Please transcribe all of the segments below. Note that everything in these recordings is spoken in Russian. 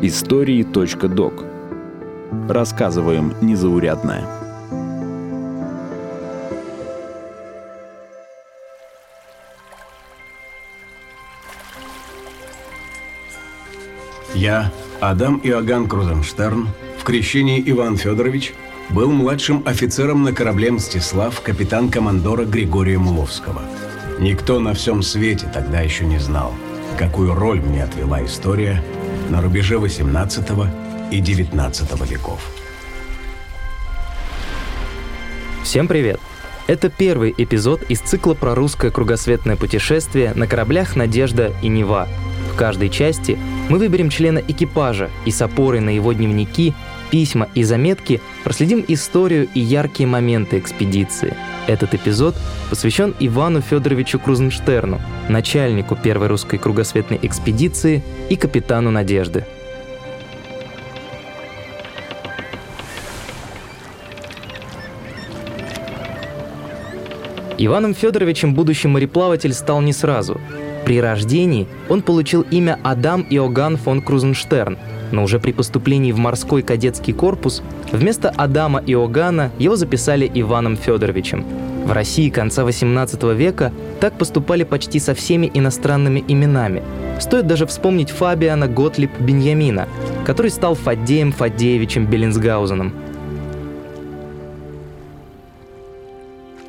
Истории.док Рассказываем незаурядное. Я, Адам Иоганн Крузенштерн, в крещении Иван Федорович, был младшим офицером на корабле «Мстислав» капитан-командора Григория Муловского. Никто на всем свете тогда еще не знал, какую роль мне отвела история на рубеже 18 и 19 веков. Всем привет! Это первый эпизод из цикла про русское кругосветное путешествие на кораблях «Надежда» и «Нева», каждой части мы выберем члена экипажа и с опорой на его дневники, письма и заметки проследим историю и яркие моменты экспедиции. Этот эпизод посвящен Ивану Федоровичу Крузенштерну, начальнику первой русской кругосветной экспедиции и капитану «Надежды». Иваном Федоровичем будущий мореплаватель стал не сразу. При рождении он получил имя Адам Иоганн фон Крузенштерн, но уже при поступлении в морской кадетский корпус вместо Адама Иоганна его записали Иваном Федоровичем. В России конца 18 века так поступали почти со всеми иностранными именами. Стоит даже вспомнить Фабиана Готлиб Беньямина, который стал Фаддеем Фаддеевичем Беллинсгаузеном –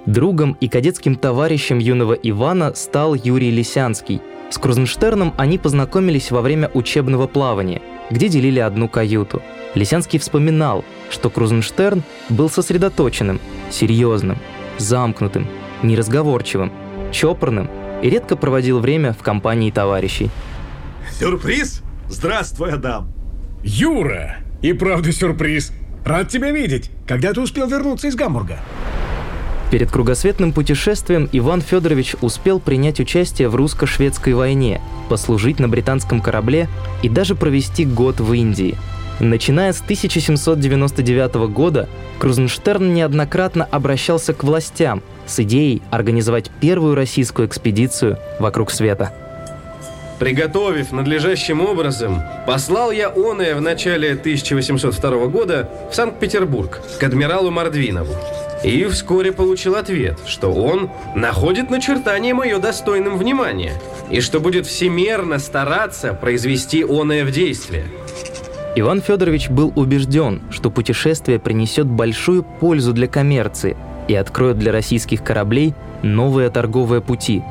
Другом и кадетским товарищем юного Ивана стал Юрий Лисянский. С Крузенштерном они познакомились во время учебного плавания, где делили одну каюту. Лисянский вспоминал, что Крузенштерн был сосредоточенным, серьезным, замкнутым, неразговорчивым, чопорным и редко проводил время в компании товарищей. Сюрприз? Здравствуй, Адам. Юра! И правда сюрприз. Рад тебя видеть. Когда ты успел вернуться из Гамбурга? Перед кругосветным путешествием Иван Федорович успел принять участие в русско-шведской войне, послужить на британском корабле и даже провести год в Индии. Начиная с 1799 года, Крузенштерн неоднократно обращался к властям с идеей организовать первую российскую экспедицию вокруг света. Приготовив надлежащим образом, послал я оное в начале 1802 года в Санкт-Петербург к адмиралу Мордвинову и вскоре получил ответ, что он находит начертание мое достойным внимания и что будет всемерно стараться произвести оное в действие. Иван Федорович был убежден, что путешествие принесет большую пользу для коммерции и откроет для российских кораблей новые торговые пути.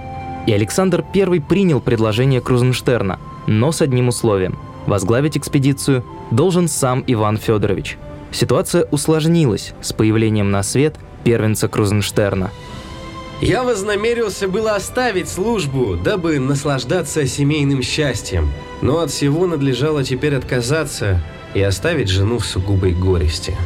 И Александр I принял предложение Крузенштерна, но с одним условием – возглавить экспедицию должен сам Иван Федорович – Ситуация усложнилась с появлением на свет первенца Крузенштерна. Я вознамерился было оставить службу, дабы наслаждаться семейным счастьем, но от всего надлежало теперь отказаться и оставить жену в сугубой горести.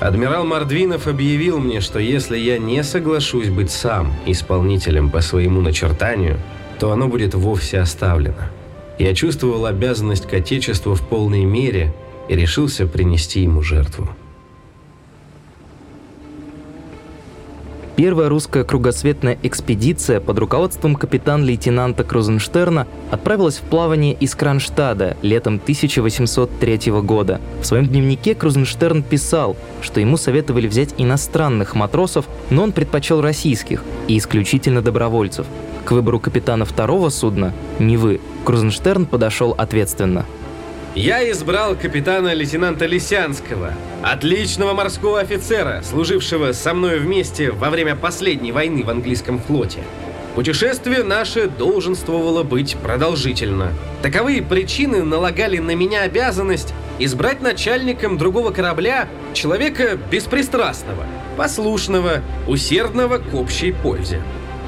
Адмирал Мордвинов объявил мне, что если я не соглашусь быть сам исполнителем по своему начертанию, то оно будет вовсе оставлено. Я чувствовал обязанность к Отечеству в полной мере и решился принести ему жертву. Первая русская кругосветная экспедиция под руководством капитан-лейтенанта Крузенштерна отправилась в плавание из Кронштадта летом 1803 года. В своем дневнике Крузенштерн писал, что ему советовали взять иностранных матросов, но он предпочел российских и исключительно добровольцев. К выбору капитана второго судна, Невы, Крузенштерн подошел ответственно – я избрал капитана-лейтенанта Лисянского, отличного морского офицера, служившего со мной вместе во время последней войны в английском флоте. Путешествие наше долженствовало быть продолжительно. Таковые причины налагали на меня обязанность избрать начальником другого корабля человека беспристрастного, послушного, усердного к общей пользе.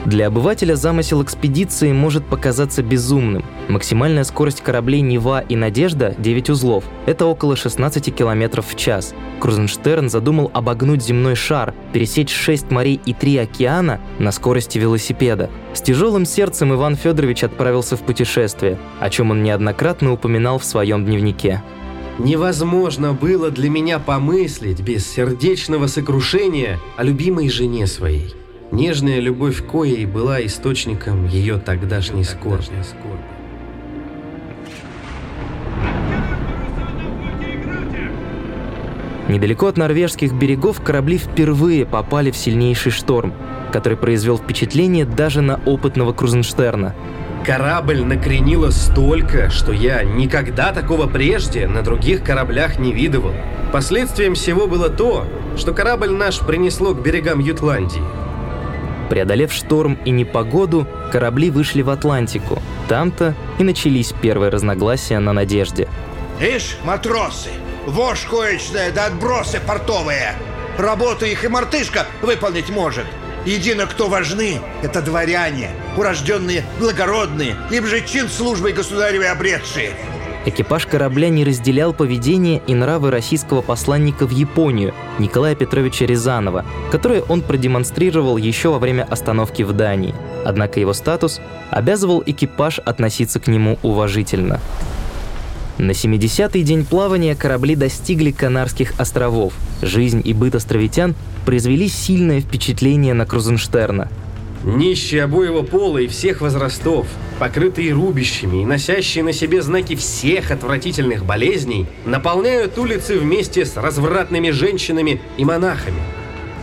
Для обывателя замысел экспедиции может показаться безумным. Максимальная скорость кораблей «Нева» и «Надежда» — 9 узлов. Это около 16 км в час. Крузенштерн задумал обогнуть земной шар, пересечь 6 морей и 3 океана на скорости велосипеда. С тяжелым сердцем Иван Федорович отправился в путешествие, о чем он неоднократно упоминал в своем дневнике. Невозможно было для меня помыслить без сердечного сокрушения о любимой жене своей. Нежная любовь коей была источником ее тогдашней скорби. Недалеко от норвежских берегов корабли впервые попали в сильнейший шторм, который произвел впечатление даже на опытного Крузенштерна. Корабль накренило столько, что я никогда такого прежде на других кораблях не видывал. Последствием всего было то, что корабль наш принесло к берегам Ютландии. Преодолев шторм и непогоду, корабли вышли в Атлантику. Там-то и начались первые разногласия на «Надежде». Ишь, матросы, вошь коечная да отбросы портовые. Работу их и мартышка выполнить может. Едино кто важны, это дворяне, урожденные благородные, им же чин службой государевой обретшие. Экипаж корабля не разделял поведение и нравы российского посланника в Японию Николая Петровича Рязанова, которые он продемонстрировал еще во время остановки в Дании. Однако его статус обязывал экипаж относиться к нему уважительно. На 70-й день плавания корабли достигли Канарских островов. Жизнь и быт островитян произвели сильное впечатление на Крузенштерна. Нищие обоего пола и всех возрастов, покрытые рубищами и носящие на себе знаки всех отвратительных болезней, наполняют улицы вместе с развратными женщинами и монахами.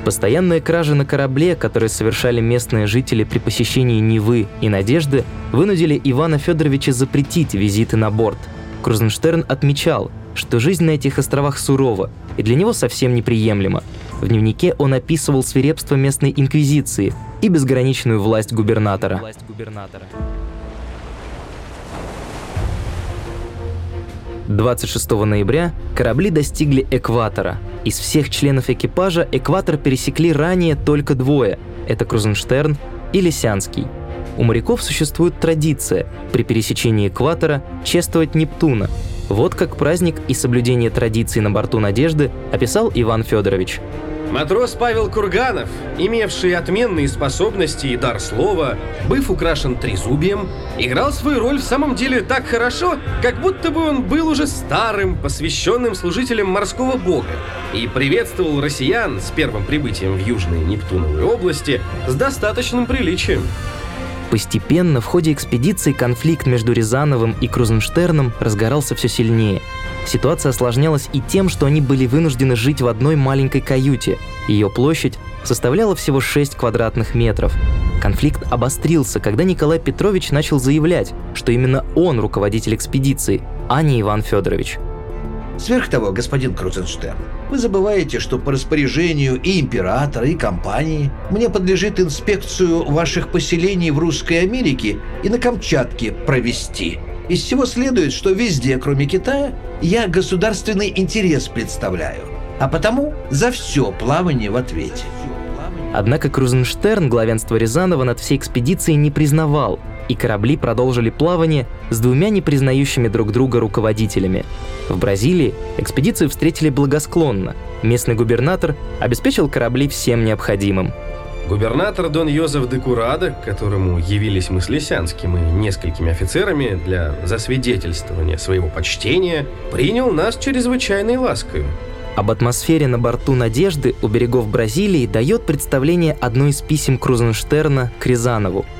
Постоянные кражи на корабле, которые совершали местные жители при посещении Невы и Надежды, вынудили Ивана Федоровича запретить визиты на борт – Крузенштерн отмечал, что жизнь на этих островах сурова и для него совсем неприемлема. В дневнике он описывал свирепство местной инквизиции и безграничную власть губернатора. Губернатора. 26 ноября корабли достигли экватора. Из всех членов экипажа экватор пересекли ранее только двое – это Крузенштерн и Лисянский – у моряков существует традиция при пересечении экватора чествовать Нептуна. Вот как праздник и соблюдение традиций на борту «Надежды» описал Иван Федорович. Матрос Павел Курганов, имевший отменные способности и дар слова, быв украшен трезубием, играл свою роль в самом деле так хорошо, как будто бы он был уже старым, посвященным служителем морского бога, и приветствовал россиян с первым прибытием в Южные Нептуновые области с достаточным приличием. Постепенно в ходе экспедиции конфликт между Рязановым и Крузенштерном разгорался все сильнее. Ситуация осложнялась и тем, что они были вынуждены жить в одной маленькой каюте. Ее площадь составляла всего 6 квадратных метров. Конфликт обострился, когда Николай Петрович начал заявлять, что именно он руководитель экспедиции, а не Иван Федорович. Сверх того, господин Крузенштерн, вы забываете, что по распоряжению и императора, и компании мне подлежит инспекцию ваших поселений в Русской Америке и на Камчатке провести. Из всего следует, что везде, кроме Китая, я государственный интерес представляю, а потому за все плавание в ответе. Однако Крузенштерн главенство Рязанова над всей экспедицией не признавал, и корабли продолжили плавание с двумя непризнающими друг друга руководителями. В Бразилии экспедицию встретили благосклонно. Местный губернатор обеспечил корабли всем необходимым. Губернатор Дон Йозеф де Курада, к которому явились мы с Лисянским и несколькими офицерами для засвидетельствования своего почтения, принял нас чрезвычайной лаской. Об атмосфере на борту «Надежды» у берегов Бразилии дает представление одно из писем Крузенштерна к Рязанову –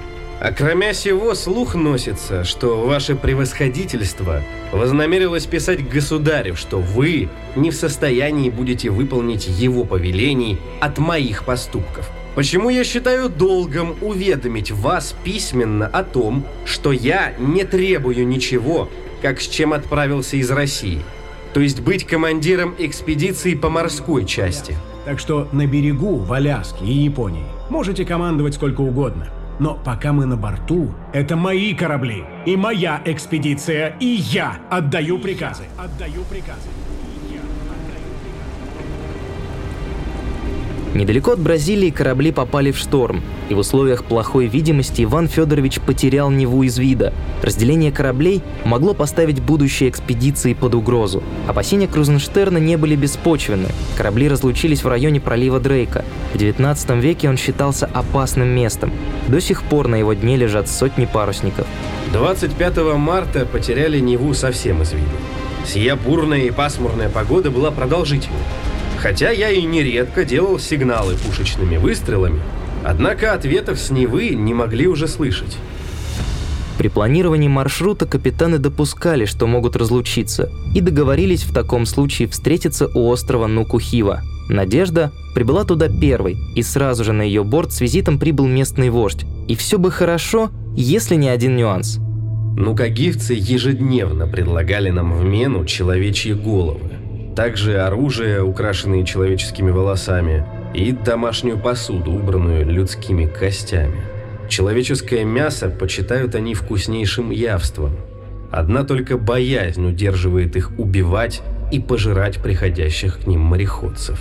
кроме сего, слух носится, что ваше превосходительство вознамерилось писать государю, что вы не в состоянии будете выполнить его повелений от моих поступков. Почему я считаю долгом уведомить вас письменно о том, что я не требую ничего, как с чем отправился из России, то есть быть командиром экспедиции по морской части. Так что на берегу, в Аляске и Японии можете командовать сколько угодно – но пока мы на борту, это мои корабли и моя экспедиция, и я отдаю приказы. Отдаю приказы. Недалеко от Бразилии корабли попали в шторм, и в условиях плохой видимости Иван Федорович потерял Неву из вида. Разделение кораблей могло поставить будущие экспедиции под угрозу. Опасения Крузенштерна не были беспочвенны. Корабли разлучились в районе пролива Дрейка. В 19 веке он считался опасным местом. До сих пор на его дне лежат сотни парусников. 25 марта потеряли Неву совсем из виду. Сия бурная и пасмурная погода была продолжительной. Хотя я и нередко делал сигналы пушечными выстрелами, однако ответов с Невы не могли уже слышать. При планировании маршрута капитаны допускали, что могут разлучиться, и договорились в таком случае встретиться у острова Нукухива. Надежда прибыла туда первой, и сразу же на ее борт с визитом прибыл местный вождь. И все бы хорошо, если не один нюанс. Нукагивцы ежедневно предлагали нам в мену человечьи головы. Также оружие, украшенное человеческими волосами, и домашнюю посуду, убранную людскими костями. Человеческое мясо почитают они вкуснейшим явством. Одна только боязнь удерживает их убивать и пожирать приходящих к ним мореходцев.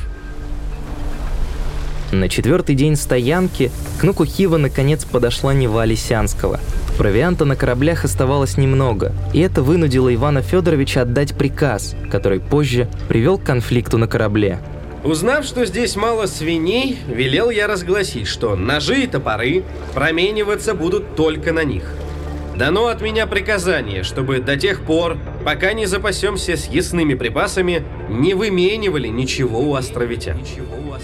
На четвертый день стоянки к Нуку Хива наконец подошла Нева Лисянского. Провианта на кораблях оставалось немного, и это вынудило Ивана Федоровича отдать приказ, который позже привел к конфликту на корабле. Узнав, что здесь мало свиней, велел я разгласить, что ножи и топоры промениваться будут только на них. Дано от меня приказание, чтобы до тех пор, пока не запасемся съестными припасами, не выменивали ничего у островитян.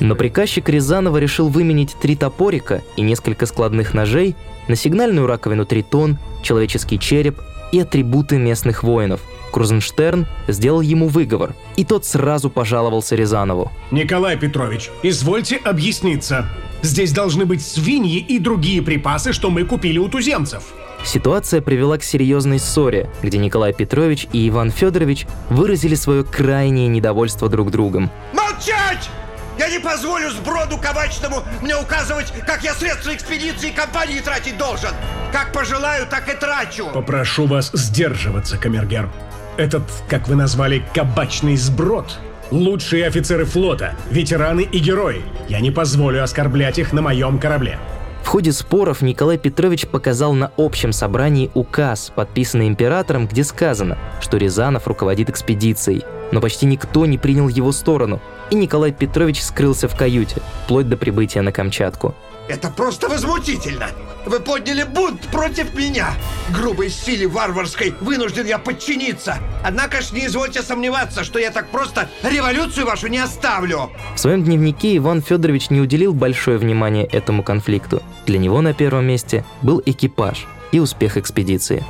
Но приказчик Рязанова решил выменить три топорика и несколько складных ножей на сигнальную раковину Тритон, человеческий череп и атрибуты местных воинов – Крузенштерн сделал ему выговор, и тот сразу пожаловался Рязанову. Николай Петрович, извольте объясниться. Здесь должны быть свиньи и другие припасы, что мы купили у туземцев. Ситуация привела к серьезной ссоре, где Николай Петрович и Иван Федорович выразили свое крайнее недовольство друг другом. Молчать! Я не позволю сброду кабачному мне указывать, как я средства экспедиции и компании тратить должен. Как пожелаю, так и трачу. Попрошу вас сдерживаться, камергер. Этот, как вы назвали, кабачный сброд. Лучшие офицеры флота, ветераны и герои. Я не позволю оскорблять их на моем корабле. В ходе споров Николай Петрович показал на общем собрании указ, подписанный императором, где сказано, что Рязанов руководит экспедицией. Но почти никто не принял его сторону, и Николай Петрович скрылся в каюте, вплоть до прибытия на Камчатку. Это просто возмутительно! Вы подняли бунт против меня! Грубой силе варварской вынужден я подчиниться! Однако ж не извольте сомневаться, что я так просто революцию вашу не оставлю! В своем дневнике Иван Федорович не уделил большое внимание этому конфликту. Для него на первом месте был экипаж и успех экспедиции.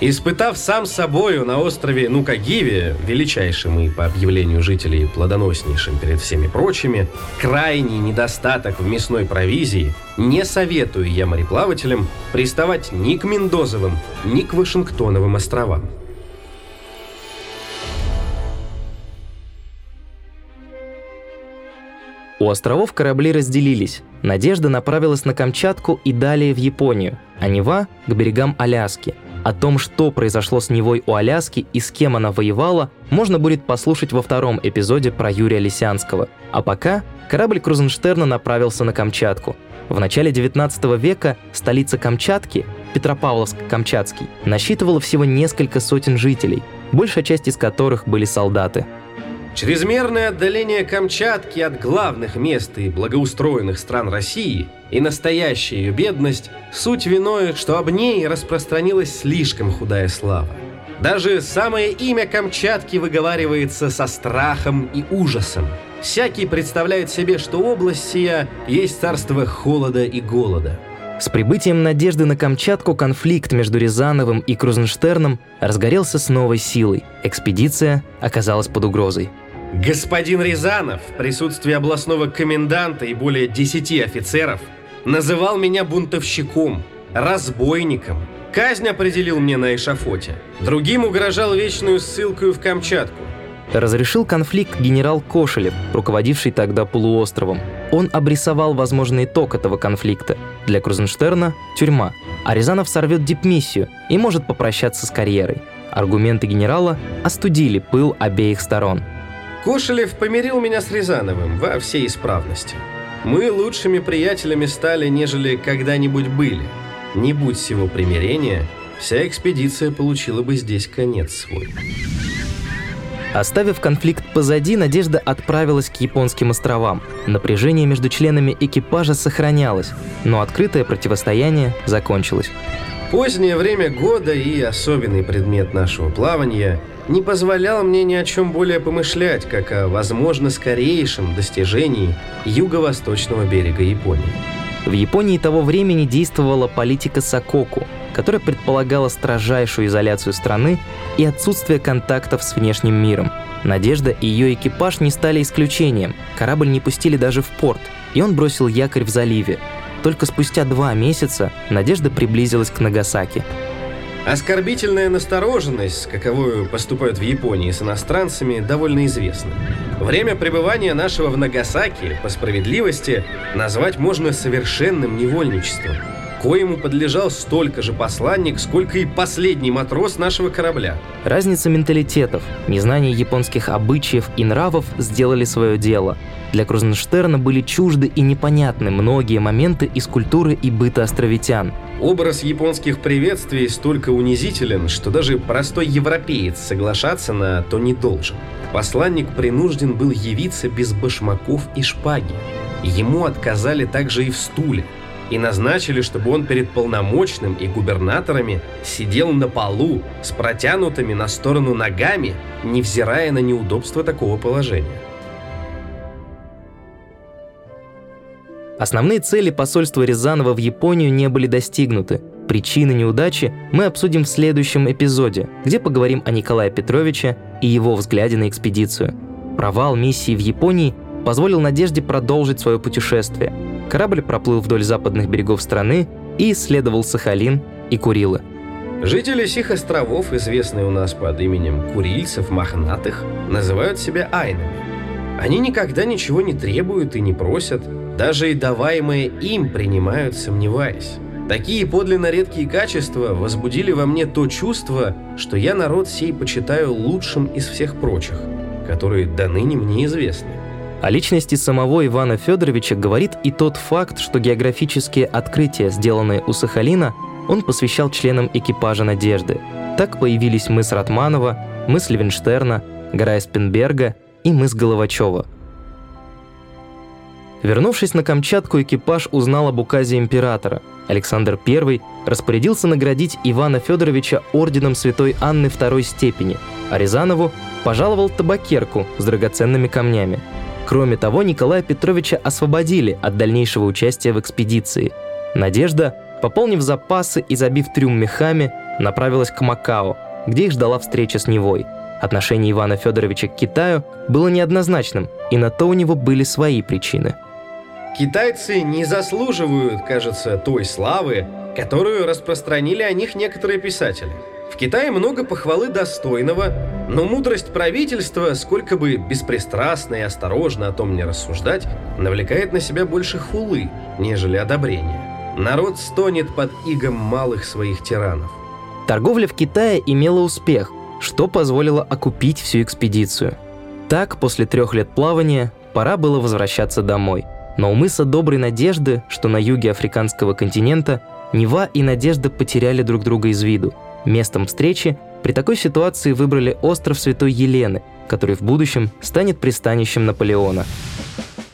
Испытав сам собою на острове Нукагиве, величайшим и по объявлению жителей плодоноснейшим перед всеми прочими, крайний недостаток в мясной провизии, не советую я мореплавателям приставать ни к Мендозовым, ни к Вашингтоновым островам. У островов корабли разделились. Надежда направилась на Камчатку и далее в Японию, а Нева – к берегам Аляски – о том, что произошло с Невой у Аляски и с кем она воевала, можно будет послушать во втором эпизоде про Юрия Лисянского. А пока корабль Крузенштерна направился на Камчатку. В начале 19 века столица Камчатки, Петропавловск-Камчатский, насчитывала всего несколько сотен жителей, большая часть из которых были солдаты. Чрезмерное отдаление Камчатки от главных мест и благоустроенных стран России и настоящая ее бедность – суть виной, что об ней распространилась слишком худая слава. Даже самое имя Камчатки выговаривается со страхом и ужасом. Всякий представляет себе, что область сия есть царство холода и голода. С прибытием Надежды на Камчатку конфликт между Рязановым и Крузенштерном разгорелся с новой силой. Экспедиция оказалась под угрозой. Господин Рязанов в присутствии областного коменданта и более десяти офицеров называл меня бунтовщиком, разбойником. Казнь определил мне на эшафоте. Другим угрожал вечную ссылкой в Камчатку. Разрешил конфликт генерал Кошелев, руководивший тогда полуостровом. Он обрисовал возможный итог этого конфликта. Для Крузенштерна – тюрьма, а Рязанов сорвет дипмиссию и может попрощаться с карьерой. Аргументы генерала остудили пыл обеих сторон – Кошелев помирил меня с Рязановым во всей исправности. Мы лучшими приятелями стали, нежели когда-нибудь были. Не будь всего примирения, вся экспедиция получила бы здесь конец свой. Оставив конфликт позади, Надежда отправилась к японским островам. Напряжение между членами экипажа сохранялось, но открытое противостояние закончилось. Позднее время года и особенный предмет нашего плавания – не позволял мне ни о чем более помышлять, как о, возможно, скорейшем достижении юго-восточного берега Японии. В Японии того времени действовала политика Сококу. которая предполагала строжайшую изоляцию страны и отсутствие контактов с внешним миром. Надежда и ее экипаж не стали исключением. Корабль не пустили даже в порт, и он бросил якорь в заливе. Только спустя два месяца Надежда приблизилась к Нагасаки. Оскорбительная настороженность, с каковой поступают в Японии с иностранцами, довольно известна. Время пребывания нашего в Нагасаки, по справедливости, назвать можно совершенным невольничеством, коему подлежал столько же посланник, сколько и последний матрос нашего корабля. Разница менталитетов, незнание японских обычаев и нравов сделали свое дело. Для Крузенштерна были чужды и непонятны многие моменты из культуры и быта островитян – Образ японских приветствий столько унизителен, что даже простой европеец соглашаться на то не должен. Посланник принужден был явиться без башмаков и шпаги. Ему отказали также и в стуле, и назначили, чтобы он перед полномочным и губернаторами сидел на полу с протянутыми на сторону ногами, невзирая на неудобство такого положения. Основные цели посольства Рязанова в Японию не были достигнуты. Причины неудачи мы обсудим в следующем эпизоде, где поговорим о Николае Петровиче и его взгляде на экспедицию. Провал миссии в Японии позволил Надежде продолжить свое путешествие. Корабль проплыл вдоль западных берегов страны и исследовал Сахалин и Курилы. Жители сих островов, известные у нас под именем Курильцев, Мохнатых, называют себя айнами. Они никогда ничего не требуют и не просят, даже и даваемое им принимают, сомневаясь. Такие подлинно редкие качества возбудили во мне то чувство, что я народ сей почитаю лучшим из всех прочих, которые до ныне мне известны. О личности самого Ивана Федоровича говорит и тот факт, что географические открытия, сделанные у Сахалина, он посвящал членам экипажа «Надежды». Так появились мыс Ратманова, мыс Левенштерна, гора Эспенберга и мыс Головачева – Вернувшись на Камчатку, экипаж узнал об указе императора. Александр I распорядился наградить Ивана Федоровича орденом Святой Анны второй степени, а Рязанову пожаловал табакерку с драгоценными камнями. Кроме того, Николая Петровича освободили от дальнейшего участия в экспедиции. Надежда, пополнив запасы и забив трюм мехами, направилась к Макао, где их ждала встреча с Невой. Отношение Ивана Федоровича к Китаю было неоднозначным, и на то у него были свои причины – Китайцы не заслуживают, кажется, той славы, которую распространили о них некоторые писатели. В Китае много похвалы достойного, но мудрость правительства, сколько бы беспристрастно и осторожно о том не рассуждать, навлекает на себя больше хулы, нежели одобрения. Народ стонет под игом малых своих тиранов. Торговля в Китае имела успех, что позволило окупить всю экспедицию. Так, после трех лет плавания, пора было возвращаться домой – но у мыса Доброй Надежды, что на юге африканского континента, Нева и Надежда потеряли друг друга из виду. Местом встречи при такой ситуации выбрали остров Святой Елены, который в будущем станет пристанищем Наполеона.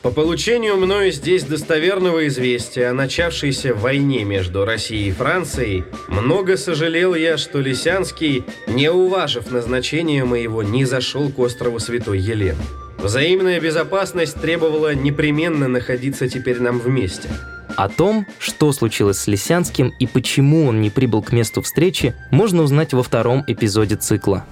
По получению мною здесь достоверного известия о начавшейся войне между Россией и Францией, много сожалел я, что Лисянский, не уважив назначения моего, не зашел к острову Святой Елены. Взаимная безопасность требовала непременно находиться теперь нам вместе. О том, что случилось с Лисянским и почему он не прибыл к месту встречи, можно узнать во втором эпизоде цикла.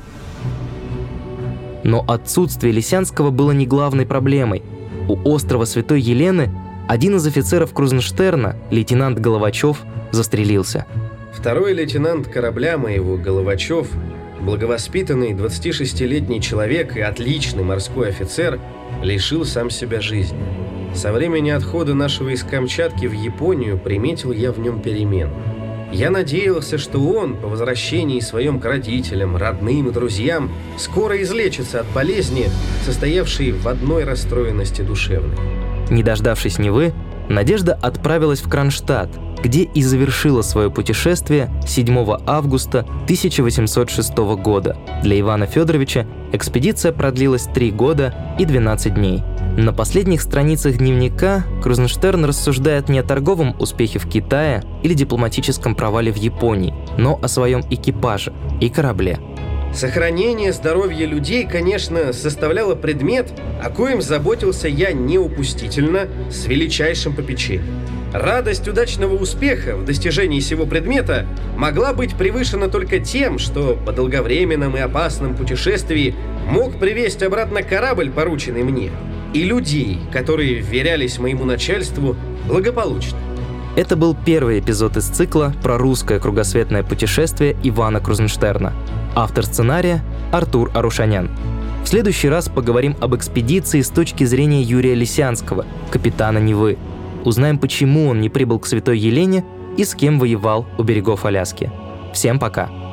Но отсутствие Лисянского было не главной проблемой. У острова Святой Елены один из офицеров Крузенштерна, лейтенант Головачев, застрелился. Второй лейтенант корабля моего, Головачев, Благовоспитанный 26-летний человек и отличный морской офицер лишил сам себя жизни. Со времени отхода нашего из Камчатки в Японию приметил я в нем перемену. Я надеялся, что он, по возвращении своим к родителям, родным и друзьям, скоро излечится от болезни, состоявшей в одной расстроенности душевной. Не дождавшись Невы, Надежда отправилась в Кронштадт, где и завершила свое путешествие 7 августа 1806 года. Для Ивана Федоровича экспедиция продлилась 3 года и 12 дней. На последних страницах дневника Крузенштерн рассуждает не о торговом успехе в Китае или дипломатическом провале в Японии, но о своем экипаже и корабле. Сохранение здоровья людей, конечно, составляло предмет, о коем заботился я неупустительно, с величайшим попечением. Радость удачного успеха в достижении сего предмета могла быть превышена только тем, что по долговременном и опасном путешествии мог привезть обратно корабль, порученный мне, и людей, которые вверялись моему начальству благополучно. Это был первый эпизод из цикла про русское кругосветное путешествие Ивана Крузенштерна. Автор сценария – Артур Арушанян. В следующий раз поговорим об экспедиции с точки зрения Юрия Лисянского, капитана Невы. Узнаем, почему он не прибыл к Святой Елене и с кем воевал у берегов Аляски. Всем пока!